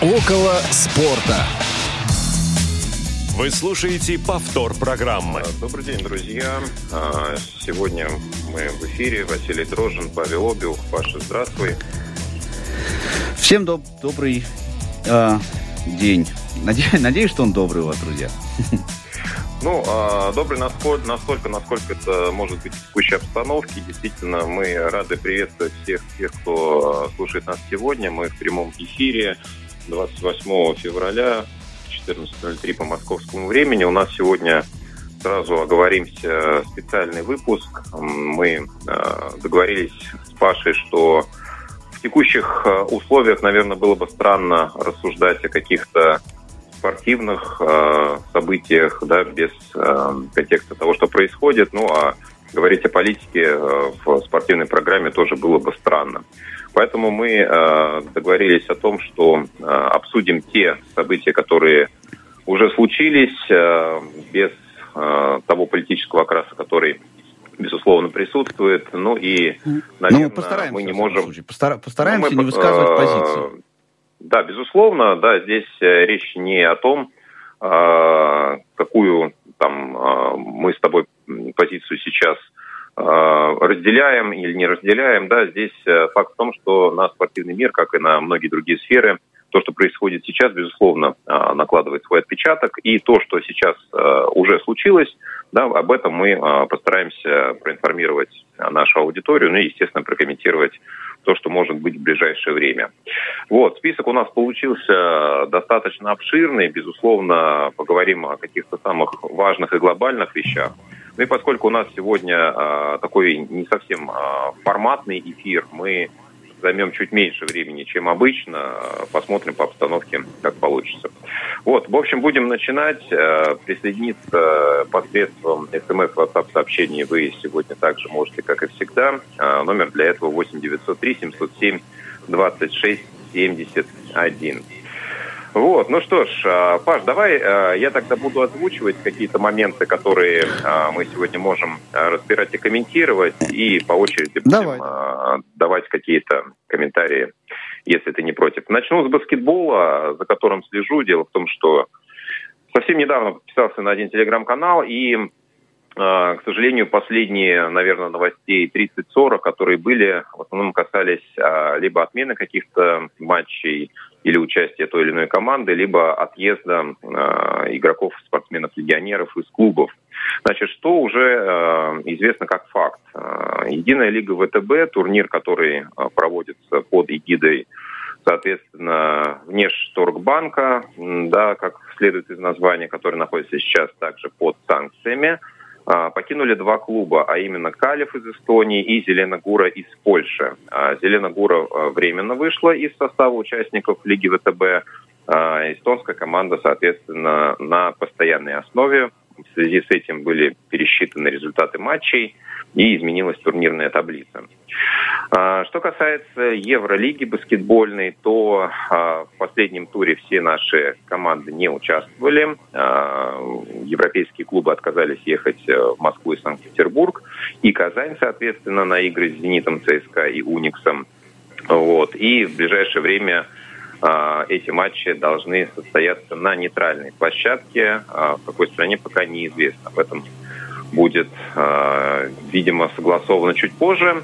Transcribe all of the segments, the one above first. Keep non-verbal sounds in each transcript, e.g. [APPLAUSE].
Около спорта. Вы слушаете повтор программы. Добрый день, друзья. А, сегодня мы в эфире. Василий Дрожин, Павел Обиух. Паша, здравствуй. Всем доб- добрый э, день. Надеюсь, [LAUGHS] надеюсь, что он добрый у вас, друзья. Ну, а, добрый насколько, настолько, насколько это может быть в текущей обстановке. Действительно, мы рады приветствовать всех тех, кто а, слушает нас сегодня. Мы в прямом эфире 28 февраля 14.03 по московскому времени. У нас сегодня сразу оговоримся специальный выпуск. Мы э, договорились с Пашей, что в текущих э, условиях, наверное, было бы странно рассуждать о каких-то спортивных э, событиях, да, без контекста того, что происходит. Ну, а говорить о политике в спортивной программе тоже было бы странно. Поэтому мы э, договорились о том, что э, обсудим те события, которые уже случились, э, без того политического окраса, который безусловно присутствует. Ну и, наверное, ну, мы не можем... Случае. Постара... Постараемся ну, мы, не высказывать позиции. Да, безусловно, да, здесь речь не о том, какую там мы с тобой позицию сейчас разделяем или не разделяем, да, здесь э, факт в том, что на спортивный мир, как и на многие другие сферы, то, что происходит сейчас, безусловно, э, накладывает свой отпечаток. И то, что сейчас уже случилось, да, об этом мы постараемся проинформировать нашу аудиторию, ну и, естественно, прокомментировать то, что может быть в ближайшее время. Вот, список у нас получился достаточно обширный. Безусловно, поговорим о каких-то самых важных и глобальных вещах. Ну и поскольку у нас сегодня э, такой не совсем э, форматный эфир, мы займем чуть меньше времени, чем обычно. Посмотрим по обстановке, как получится. Вот, в общем, будем начинать. Присоединиться посредством смс WhatsApp сообщений вы сегодня также можете, как и всегда. Номер для этого 8 903 707 26 71. Вот, ну что ж, а, Паш, давай а, я тогда буду озвучивать какие-то моменты, которые а, мы сегодня можем разбирать и комментировать, и по очереди будем давай. давать какие-то комментарии, если ты не против. Начну с баскетбола, за которым слежу. Дело в том, что совсем недавно подписался на один телеграм-канал, и к сожалению, последние, наверное, новостей 30-40, которые были, в основном касались либо отмены каких-то матчей, или участия той или иной команды, либо отъезда э, игроков, спортсменов, легионеров из клубов. Значит, что уже э, известно как факт. Э, Единая лига ВТБ, турнир, который э, проводится под эгидой соответственно, внешторгбанка, да, как следует из названия, который находится сейчас также под санкциями, покинули два клуба, а именно Калев из Эстонии и Зеленогура из Польши. А, Зеленогура а, временно вышла из состава участников Лиги ВТБ. Эстонская команда, соответственно, на постоянной основе. В связи с этим были пересчитаны результаты матчей и изменилась турнирная таблица. А, что касается Евролиги баскетбольной, то а, в последнем туре все наши команды не участвовали. А, европейские клубы отказались ехать э, в Москву и Санкт-Петербург. И Казань, соответственно, на игры с «Зенитом», ЦСКА и «Униксом». Вот. И в ближайшее время эти матчи должны состояться на нейтральной площадке. В какой стране пока неизвестно. Об этом будет, видимо, согласовано чуть позже.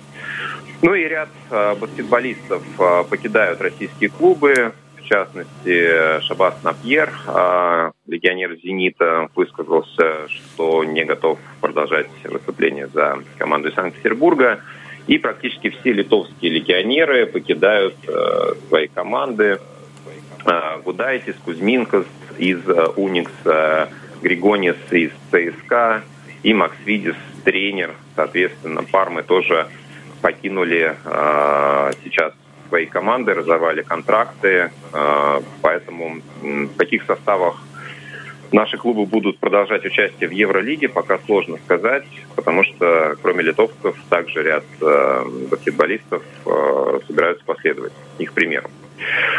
Ну и ряд э, баскетболистов э, покидают российские клубы. В частности, Шабас Напьер, э, легионер «Зенита», высказался, что не готов продолжать выступление за команду Санкт-Петербурга. И практически все литовские легионеры покидают свои команды. Гудайтис, Кузьминкас из «Уникс», Григонис из ЦСКА и Максвидис, тренер, соответственно, Пармы тоже покинули э, сейчас свои команды, разорвали контракты, э, поэтому в каких составах наши клубы будут продолжать участие в Евролиге, пока сложно сказать, потому что кроме литовцев также ряд э, баскетболистов э, собираются последовать их примеру.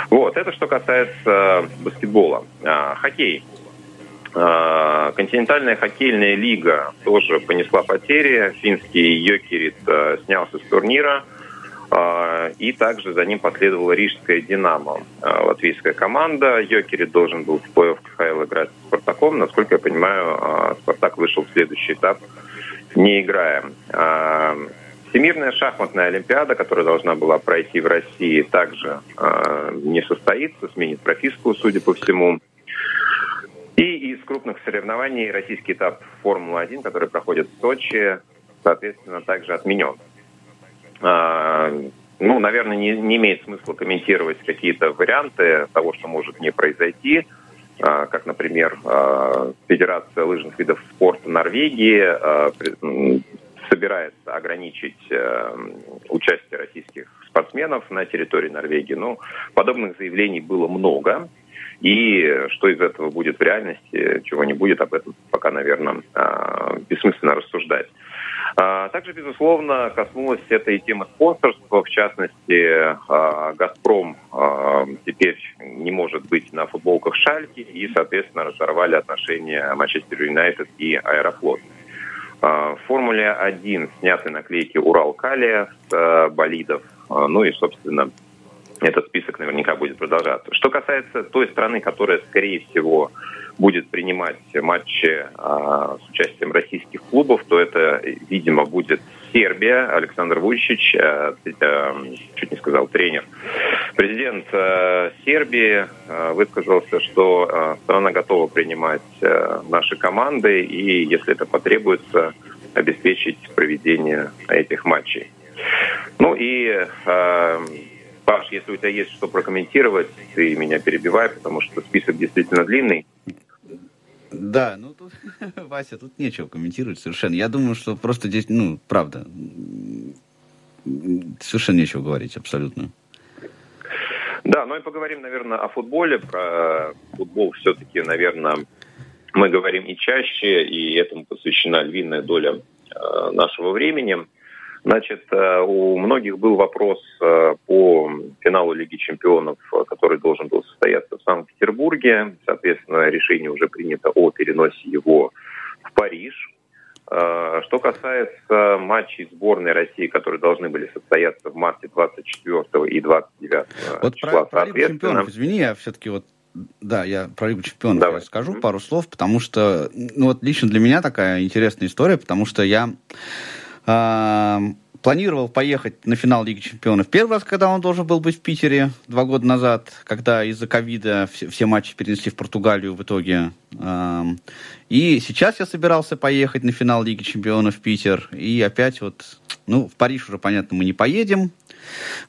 Вот, это что касается баскетбола. А, хоккей. А, континентальная хоккейная лига тоже понесла потери. Финский Йокерит а, снялся с турнира. А, и также за ним последовала Рижская «Динамо». Латвийская команда. Йокерит должен был в плей-офф КХЛ играть с «Спартаком». Насколько я понимаю, «Спартак» вышел в следующий этап, не играя. Всемирная шахматная олимпиада, которая должна была пройти в России, также не состоится, сменит прописку, судя по всему. И из крупных соревнований российский этап Формулы-1, который проходит в Сочи, соответственно, также отменен. А, ну, наверное, не, не имеет смысла комментировать какие-то варианты того, что может не произойти, а, как, например, а, Федерация лыжных видов спорта Норвегии собирается ограничить участие российских спортсменов на территории Норвегии. Ну, подобных заявлений было много. И что из этого будет в реальности, чего не будет, об этом пока, наверное, бессмысленно рассуждать. А, также, безусловно, коснулась этой темы спонсорства. В частности, а, «Газпром» а, теперь не может быть на футболках «Шальки» и, соответственно, разорвали отношения Манчестер Юнайтед и «Аэрофлот». В «Формуле-1» сняты наклейки «Урал-Калия» с болидов. Ну и, собственно, этот список наверняка будет продолжаться. Что касается той страны, которая, скорее всего, будет принимать матчи а, с участием российских клубов, то это, видимо, будет Сербия, Александр Вучич, а, а, чуть не сказал тренер. Президент а, Сербии а, высказался, что а, страна готова принимать а, наши команды и, если это потребуется, обеспечить проведение этих матчей. Ну и а, Паш, если у тебя есть что прокомментировать, ты меня перебивай, потому что список действительно длинный. Да, ну тут, [LAUGHS] Вася, тут нечего комментировать совершенно. Я думаю, что просто здесь, ну, правда, совершенно нечего говорить, абсолютно. Да, ну и поговорим, наверное, о футболе. Про футбол все-таки, наверное, мы говорим и чаще, и этому посвящена львиная доля э, нашего времени. Значит, э, у многих был вопрос э, по финалу Лиги чемпионов, э, который должен был состояться в Санкт-Петербурге. Соответственно, решение уже принято о переносе его в Париж. Что касается матчей сборной России, которые должны были состояться в марте 24 и 29 вот числа, про, про Лигу чемпионов, извини, я все-таки вот да, я про Лигу чемпионов Давай. скажу mm-hmm. пару слов, потому что, ну вот лично для меня такая интересная история, потому что я планировал поехать на финал Лиги Чемпионов первый раз, когда он должен был быть в Питере два года назад, когда из-за ковида все, все матчи перенесли в Португалию в итоге. И сейчас я собирался поехать на финал Лиги Чемпионов в Питер. И опять вот, ну, в Париж уже, понятно, мы не поедем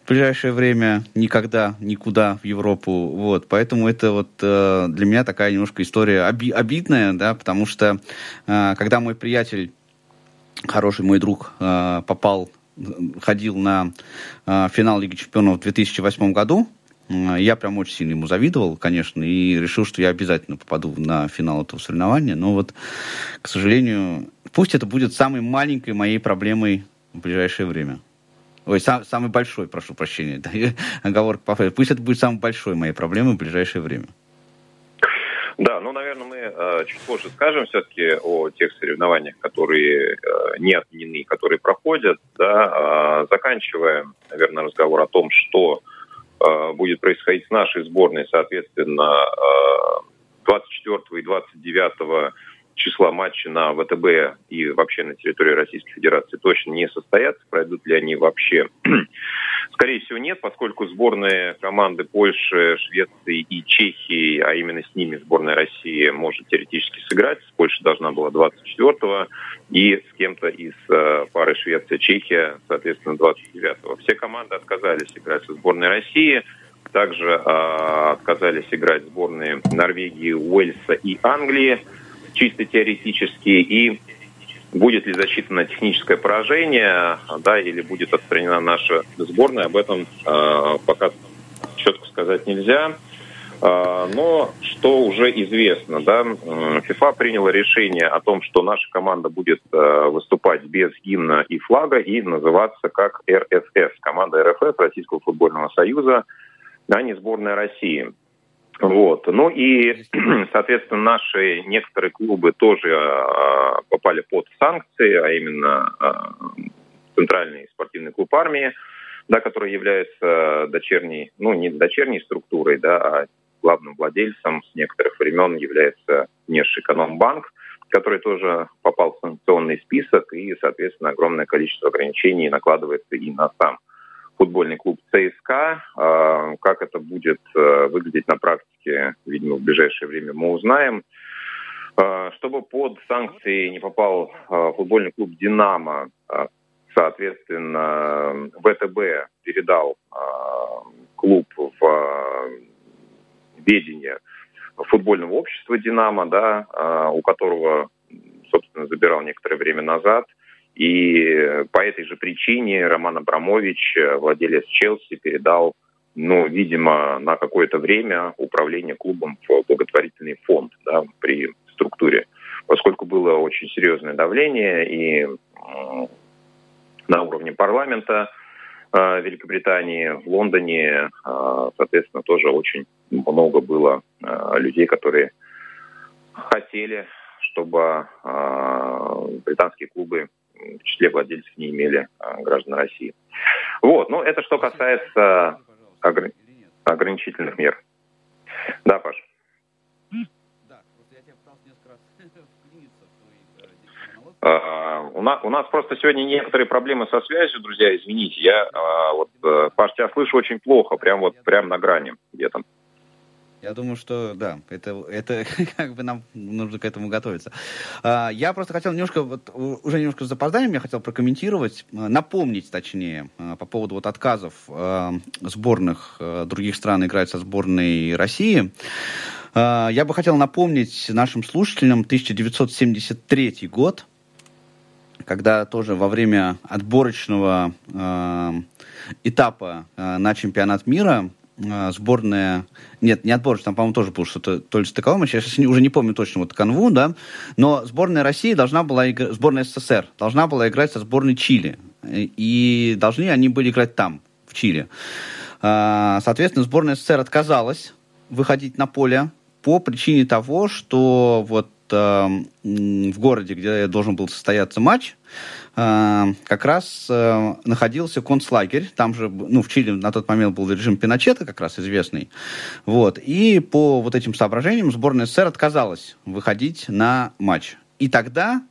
в ближайшее время никогда, никуда в Европу. Вот, поэтому это вот э, для меня такая немножко история оби- обидная, да, потому что э, когда мой приятель хороший мой друг э, попал, ходил на э, финал Лиги Чемпионов в 2008 году. Э, я прям очень сильно ему завидовал, конечно, и решил, что я обязательно попаду на финал этого соревнования. Но вот, к сожалению, пусть это будет самой маленькой моей проблемой в ближайшее время. Ой, сам, самый большой, прошу прощения. [LAUGHS] Оговорка Пусть это будет самой большой моей проблемой в ближайшее время. Да, ну, наверное, мы э, чуть позже скажем все-таки о тех соревнованиях, которые э, не отменены, которые проходят, да, э, заканчивая, наверное, разговор о том, что э, будет происходить с нашей сборной, соответственно, э, 24 и 29 числа матча на ВТБ и вообще на территории Российской Федерации точно не состоятся. Пройдут ли они вообще? Скорее всего, нет, поскольку сборные команды Польши, Швеции и Чехии, а именно с ними сборная России может теоретически сыграть. С Польшей должна была 24-го и с кем-то из э, пары Швеция-Чехия, соответственно, 29-го. Все команды отказались играть со сборной России. Также э, отказались играть сборные Норвегии, Уэльса и Англии чисто теоретически, и будет ли засчитано техническое поражение, да, или будет отстранена наша сборная, об этом э, пока четко сказать нельзя. Э, но что уже известно, да, ФИФА приняла решение о том, что наша команда будет э, выступать без гимна и флага и называться как РФС, команда РФС Российского футбольного союза, а не сборная России. Вот. Ну и, [CLEARS THROAT] соответственно, наши некоторые клубы тоже э, попали под санкции, а именно э, Центральный спортивный клуб армии да, которая является дочерней, ну, не дочерней структурой, да, а главным владельцем с некоторых времен является Внешэкономбанк, который тоже попал в санкционный список, и, соответственно, огромное количество ограничений накладывается и на сам футбольный клуб ЦСКА. А, как это будет э, выглядеть на практике, видимо, в ближайшее время мы узнаем. А, чтобы под санкции не попал а, футбольный клуб «Динамо», соответственно, ВТБ передал клуб в ведение футбольного общества «Динамо», да, у которого, собственно, забирал некоторое время назад – и по этой же причине Роман Абрамович, э, владелец Челси, передал, ну, видимо, на какое-то время управление клубом в благотворительный фонд да, при структуре, поскольку было очень серьезное давление и на уровне парламента э, Великобритании, в Лондоне, э, соответственно, тоже очень много было людей, которые хотели, чтобы британские клубы в числе владельцев не имели а, граждан России. Вот, ну это что касается огр... ограничительных мер. Да, Паш. Uh, у, нас, у нас просто сегодня некоторые проблемы со связью, друзья, извините. Я uh, вот, uh, Паш, тебя слышу очень плохо, прям вот прям на грани где-то. Я думаю, что да, это, это [LAUGHS] как бы нам нужно к этому готовиться. А, я просто хотел немножко, вот, уже немножко с запозданием я хотел прокомментировать, а, напомнить точнее, а, по поводу вот отказов сборных других стран играть со сборной России. Я бы хотел напомнить нашим слушателям 1973 год, когда тоже во время отборочного этапа на чемпионат мира сборная... Нет, не отбор, там, по-моему, тоже был что-то, то ли стыковой матч, я сейчас уже не помню точно вот канву, да, но сборная России должна была играть, сборная СССР должна была играть со сборной Чили, и должны они были играть там, в Чили. А, соответственно, сборная СССР отказалась выходить на поле по причине того, что вот в городе, где должен был состояться матч, Э, как раз э, находился концлагерь. Там же, ну, в Чили на тот момент был режим Пиночета, как раз известный. Вот. И по вот этим соображениям сборная СССР отказалась выходить на матч. И тогда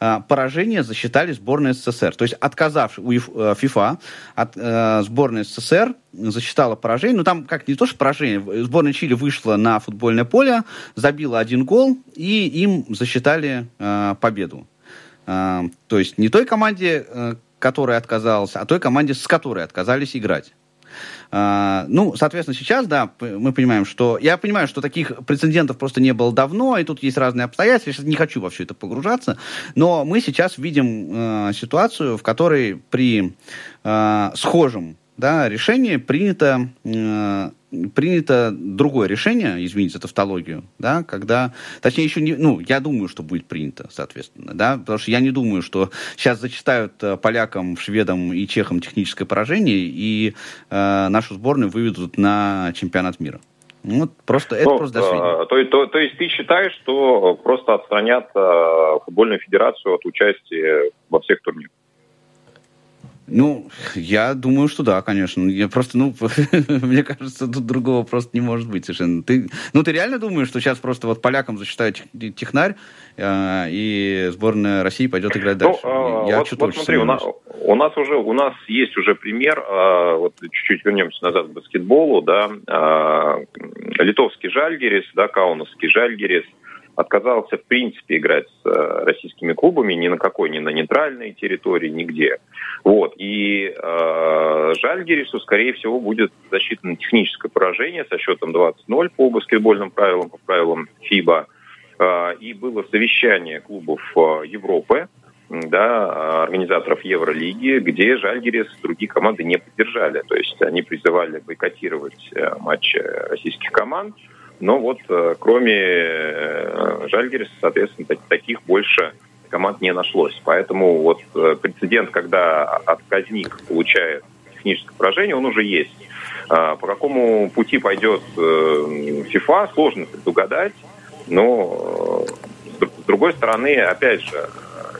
э, поражение засчитали сборная СССР. То есть отказавшись у ФИФА, от, э, сборная СССР засчитала поражение. Ну, там как не то, что поражение. Сборная Чили вышла на футбольное поле, забила один гол, и им засчитали э, победу. А, то есть не той команде, э, которая отказалась, а той команде, с которой отказались играть. Uh, ну, соответственно, сейчас, да, мы понимаем, что... Я понимаю, что таких прецедентов просто не было давно, и тут есть разные обстоятельства, я сейчас не хочу во все это погружаться, но мы сейчас видим uh, ситуацию, в которой при uh, схожем да, решение принято, э, принято другое решение, извините за тавтологию, да, когда, точнее, еще не, ну, я думаю, что будет принято, соответственно, да, потому что я не думаю, что сейчас зачитают э, полякам, шведам и чехам техническое поражение и э, нашу сборную выведут на чемпионат мира. Ну, вот просто это ну, просто до то, то, то есть ты считаешь, что просто отстранят э, футбольную федерацию от участия во всех турнирах? Ну, я думаю, что да, конечно. Я просто, ну, [LAUGHS] мне кажется, тут другого просто не может быть совершенно. Ты, ну, ты реально думаешь, что сейчас просто вот полякам засчитают технарь, э, и сборная России пойдет играть ну, дальше? Ну, я вот, вот смотри, у нас, у нас уже, у нас есть уже пример, э, вот чуть-чуть вернемся назад к баскетболу, да, э, литовский Жальгерис, да, Каунасский Жальгерис – отказался в принципе играть с э, российскими клубами ни на какой, ни на нейтральной территории, нигде. Вот. И э, Жальгерису, скорее всего, будет засчитано техническое поражение со счетом 20-0 по баскетбольным правилам, по правилам ФИБА. Э, и было совещание клубов э, Европы, да, организаторов Евролиги, где Жальгерис другие команды не поддержали. То есть они призывали бойкотировать э, матчи российских команд. Но вот э, кроме э, Жальгериса, соответственно, таких больше команд не нашлось. Поэтому вот э, прецедент, когда отказник получает техническое поражение, он уже есть. А, по какому пути пойдет ФИФА, сложно предугадать. Но с другой стороны, опять же,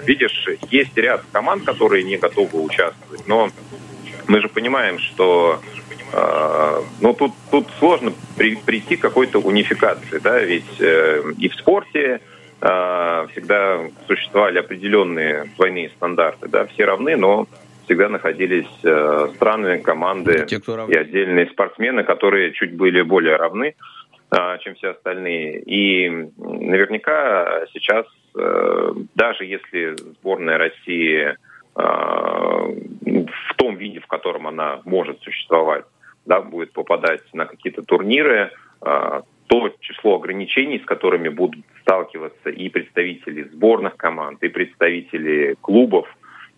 видишь, есть ряд команд, которые не готовы участвовать, но мы же понимаем, что э, ну, тут, тут сложно при, прийти к какой-то унификации, да, ведь э, и в спорте э, всегда существовали определенные двойные стандарты, да, все равны, но всегда находились э, страны, команды Те, и отдельные спортсмены, которые чуть были более равны, э, чем все остальные. И наверняка сейчас, э, даже если сборная России в том виде, в котором она может существовать, да, будет попадать на какие-то турниры, то число ограничений, с которыми будут сталкиваться и представители сборных команд, и представители клубов,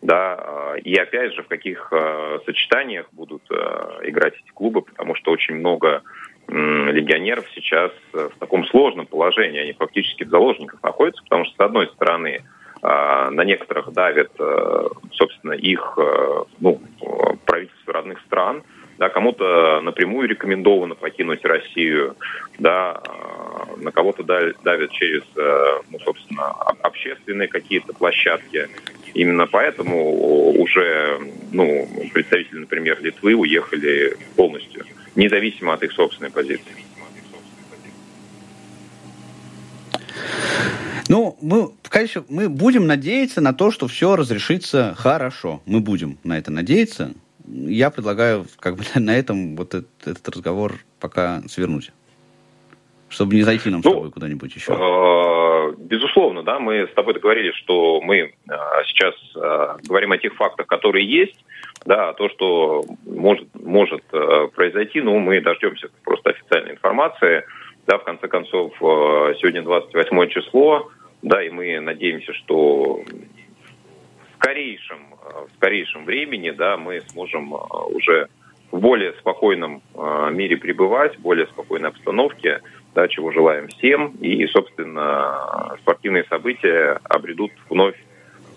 да, и опять же в каких э, сочетаниях будут э, играть эти клубы, потому что очень много легионеров сейчас в таком сложном положении, они фактически в заложниках находятся, потому что с одной стороны на некоторых давят, э, собственно, их ну, правительство родных стран, да, кому-то напрямую рекомендовано покинуть Россию, да, на кого-то давят через, ну, собственно, общественные какие-то площадки. Именно поэтому уже ну, представители, например, Литвы уехали полностью, независимо от их собственной позиции. Ну, мы, конечно, мы будем надеяться на то, что все разрешится хорошо. Мы будем на это надеяться. Я предлагаю как бы [LAUGHS] на этом вот этот, этот разговор пока свернуть чтобы не зайти нам ну, с тобой куда-нибудь еще? Э, безусловно, да, мы с тобой договорились, что мы э, сейчас э, говорим о тех фактах, которые есть, да, то, что может, может произойти, ну, мы дождемся просто официальной информации, да, в конце концов, сегодня 28 число, да, и мы надеемся, что скорейшем, в скорейшем времени, да, мы сможем уже в более спокойном мире пребывать, в более спокойной обстановке, да, чего желаем всем. И, собственно, спортивные события обретут вновь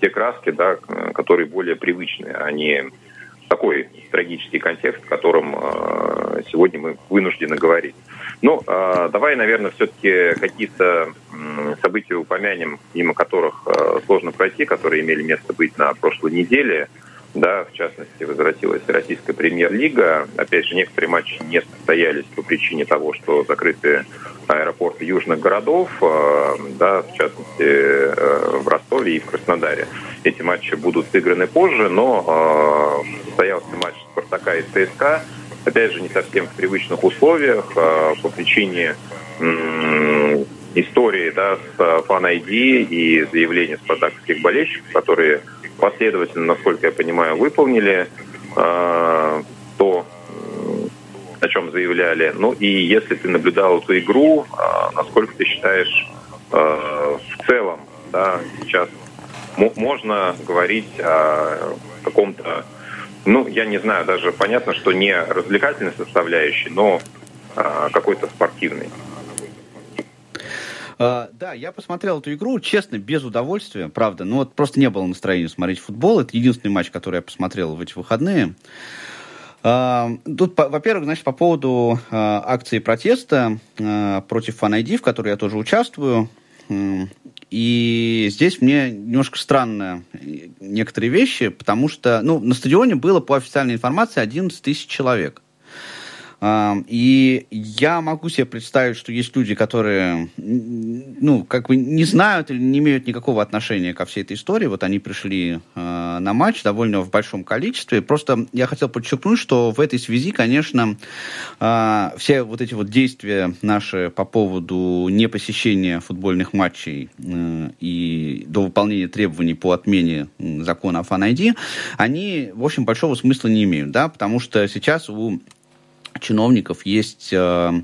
те краски, да, которые более привычны, а не такой трагический контекст, в котором э, сегодня мы вынуждены говорить. Ну, э, давай, наверное, все-таки какие-то э, события упомянем, мимо которых э, сложно пройти, которые имели место быть на прошлой неделе. Да, в частности, возвратилась российская премьер-лига. Опять же, некоторые матчи не состоялись по причине того, что закрыты аэропорты южных городов, э, да, в частности, э, в Ростове и в Краснодаре. Эти матчи будут сыграны позже, но э, состоялся матч Спартака и ЦСКА, опять же, не совсем в привычных условиях, по причине истории да, с фан-ID и заявления спартаковских болельщиков, которые последовательно, насколько я понимаю, выполнили э, то, о чем заявляли. Ну и если ты наблюдал эту игру, э, насколько ты считаешь э, в целом, да, сейчас можно говорить о каком-то, ну, я не знаю, даже понятно, что не развлекательной составляющей, но э, какой-то спортивной. Uh, да, я посмотрел эту игру, честно, без удовольствия, правда. Ну вот просто не было настроения смотреть футбол. Это единственный матч, который я посмотрел в эти выходные. Uh, тут, во-первых, значит, по поводу uh, акции протеста против FanID, в которой я тоже участвую. И здесь мне немножко странно некоторые вещи, потому что ну, на стадионе было, по официальной информации, 11 тысяч человек. И я могу себе представить, что есть люди, которые, ну, как бы не знают или не имеют никакого отношения ко всей этой истории. Вот они пришли э, на матч довольно в большом количестве. Просто я хотел подчеркнуть, что в этой связи, конечно, э, все вот эти вот действия наши по поводу непосещения футбольных матчей э, и до выполнения требований по отмене закона о фан-ID, они, в общем, большого смысла не имеют, да, потому что сейчас у чиновников есть э,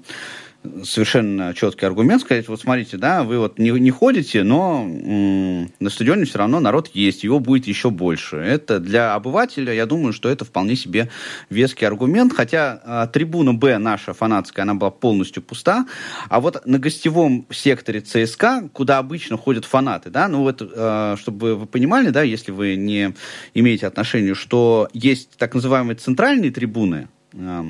совершенно четкий аргумент сказать, вот смотрите, да, вы вот не, не ходите, но м, на стадионе все равно народ есть, его будет еще больше. Это для обывателя, я думаю, что это вполне себе веский аргумент, хотя э, трибуна Б наша фанатская, она была полностью пуста, а вот на гостевом секторе ЦСКА, куда обычно ходят фанаты, да, ну вот, э, чтобы вы понимали, да, если вы не имеете отношения, что есть так называемые центральные трибуны, Э,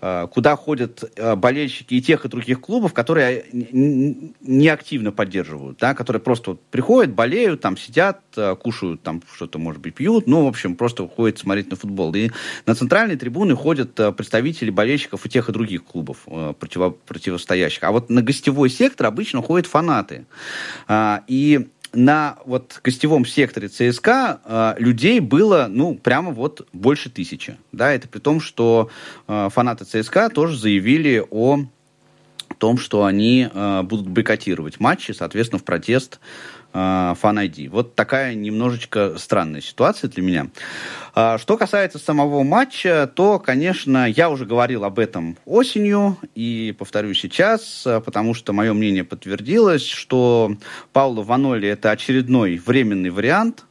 куда ходят э, болельщики и тех, и других клубов, которые не активно поддерживают, да, которые просто вот приходят, болеют, там сидят, э, кушают, там что-то, может быть, пьют, ну, в общем, просто ходят смотреть на футбол. И на центральные трибуны ходят представители болельщиков и тех, и других клубов противо противостоящих. А вот на гостевой сектор обычно ходят фанаты. А, и на вот гостевом секторе ЦСКА э, людей было, ну, прямо вот больше тысячи. Да, это при том, что э, фанаты ЦСКА тоже заявили о том, что они э, будут бойкотировать матчи, соответственно, в протест Fan ID. Вот такая немножечко странная ситуация для меня. А, что касается самого матча, то, конечно, я уже говорил об этом осенью и повторю сейчас, потому что мое мнение подтвердилось, что Пауло Ваноли это очередной временный вариант,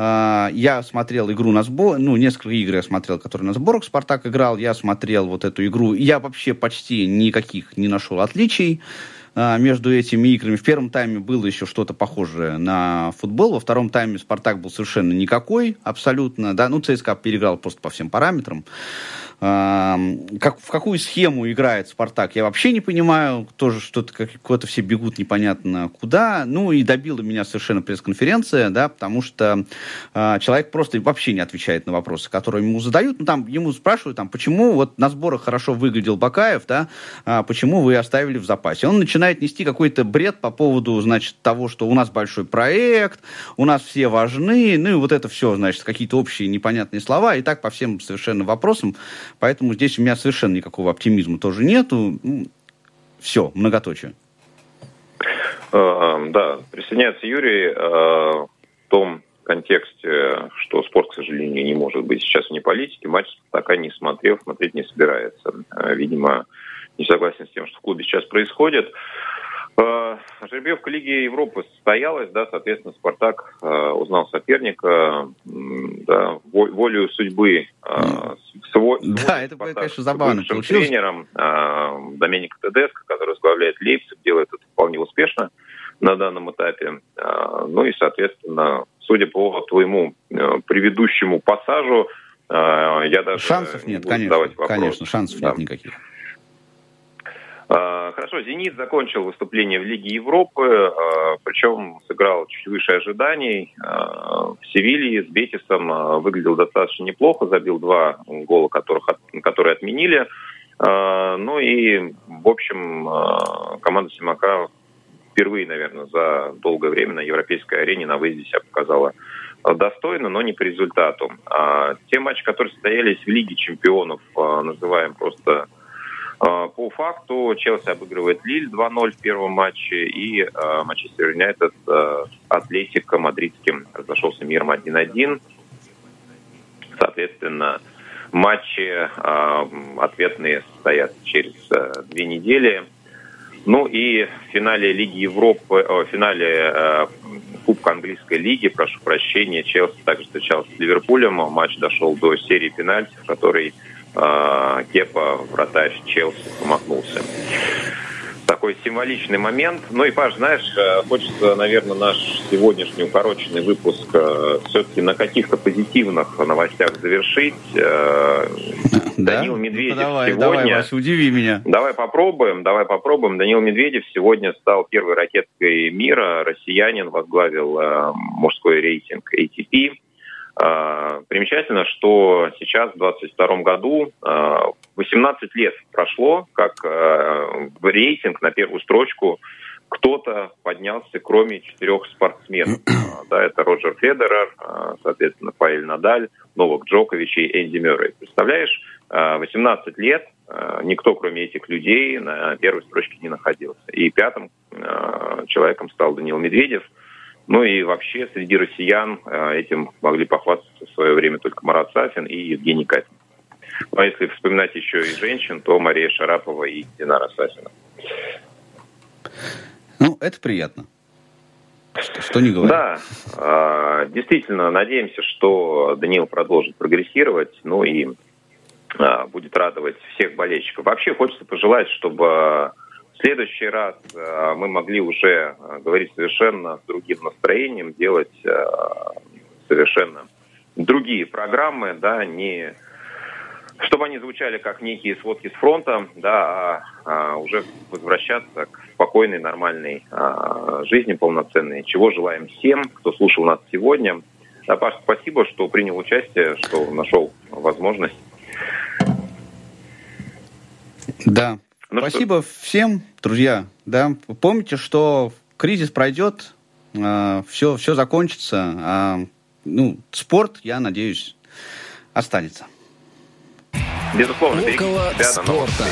а, я смотрел игру на сбор, ну, несколько игр я смотрел, которые на сборах Спартак играл. Я смотрел вот эту игру. Я вообще почти никаких не нашел отличий. А, между этими играми. В первом тайме было еще что-то похожее на футбол, во втором тайме Спартак был совершенно никакой, абсолютно, да, ну, ЦСКА переиграл просто по всем параметрам как, в какую схему играет Спартак, я вообще не понимаю. Тоже что-то, как, куда-то все бегут непонятно куда. Ну и добила меня совершенно пресс-конференция, да, потому что э, человек просто вообще не отвечает на вопросы, которые ему задают. Ну там ему спрашивают, там, почему вот на сборах хорошо выглядел Бакаев, да, а почему вы оставили в запасе. Он начинает нести какой-то бред по поводу, значит, того, что у нас большой проект, у нас все важны, ну и вот это все, значит, какие-то общие непонятные слова, и так по всем совершенно вопросам Поэтому здесь у меня совершенно никакого оптимизма тоже нету. Ну, Все, многоточие. Э, да, присоединяется Юрий э, в том контексте, что спорт, к сожалению, не может быть сейчас вне политики. Матч пока не смотрел, смотреть не собирается. Э, видимо, не согласен с тем, что в клубе сейчас происходит. Жеребьевка Лиги Европы состоялась, да, соответственно, Спартак э, узнал соперника, да, волю судьбы. Э, свой, да, это, Спартак, конечно, забавно получилось. тренером э, Доменико Тедеско, который возглавляет Лейпциг, делает это вполне успешно на данном этапе. Э, ну и, соответственно, судя по твоему э, предыдущему пассажу, э, я даже шансов нет, не конечно, конечно, шансов да. нет никаких. А, хорошо, «Зенит» закончил выступление в Лиге Европы, а, причем сыграл чуть выше ожиданий. А, в Севилье с Бетисом выглядел достаточно неплохо, забил два гола, которых, которые отменили. Ну и, в общем, команда Симака впервые, наверное, за долгое время на европейской арене на выезде себя показала достойно, но не по результату. Те матчи, которые состоялись в Лиге чемпионов, называем просто а, по факту Челси обыгрывает Лиль 2-0 в первом матче, и э, Манчестер Юнайтед э, Атлетико мадридским разошелся миром 1-1. Соответственно, матчи э, ответные состоят через э, две недели. Ну и в финале Лиги Европы, о, в финале э, Кубка Английской лиги, прошу прощения, Челси также встречался с Ливерпулем. Матч дошел до серии пенальти, в которой э, Кепа, вратарь Челси, помахнулся. Такой символичный момент. Ну и, Паш, знаешь, э, хочется, наверное, наш сегодняшний укороченный выпуск э, все-таки на каких-то позитивных новостях завершить. Э, да? Данил Медведев ну, давай, сегодня... Давай, Вася, удиви меня. Давай попробуем, давай попробуем. Данил Медведев сегодня стал первой ракеткой мира. Россиянин возглавил мужской рейтинг ATP. А, примечательно, что сейчас, в 2022 году, 18 а, лет прошло, как а, в рейтинг на первую строчку кто-то поднялся, кроме четырех спортсменов. [CLEARS THROAT] Да, это Роджер Федерер, соответственно, Павел Надаль, Новак Джокович и Энди Мюррей. Представляешь, 18 лет никто, кроме этих людей, на первой строчке не находился. И пятым человеком стал Данил Медведев – ну и вообще среди россиян э, этим могли похвастаться в свое время только Марат Сафин и Евгений Катин. Ну а если вспоминать еще и женщин, то Мария Шарапова и Динара Сафина. Ну, это приятно. Что, что не говорю. Да, э, действительно, надеемся, что Даниил продолжит прогрессировать, ну и э, будет радовать всех болельщиков. Вообще хочется пожелать, чтобы следующий раз э, мы могли уже э, говорить совершенно с другим настроением, делать э, совершенно другие программы, да, не чтобы они звучали как некие сводки с фронта, да, а, а уже возвращаться к спокойной, нормальной а, жизни полноценной. Чего желаем всем, кто слушал нас сегодня. Да, Паш, спасибо, что принял участие, что нашел возможность. Да. Ну спасибо что... всем, друзья. Да, помните, что кризис пройдет, э, все, все закончится. А, ну, спорт, я надеюсь, останется. Безусловно, Около спорта.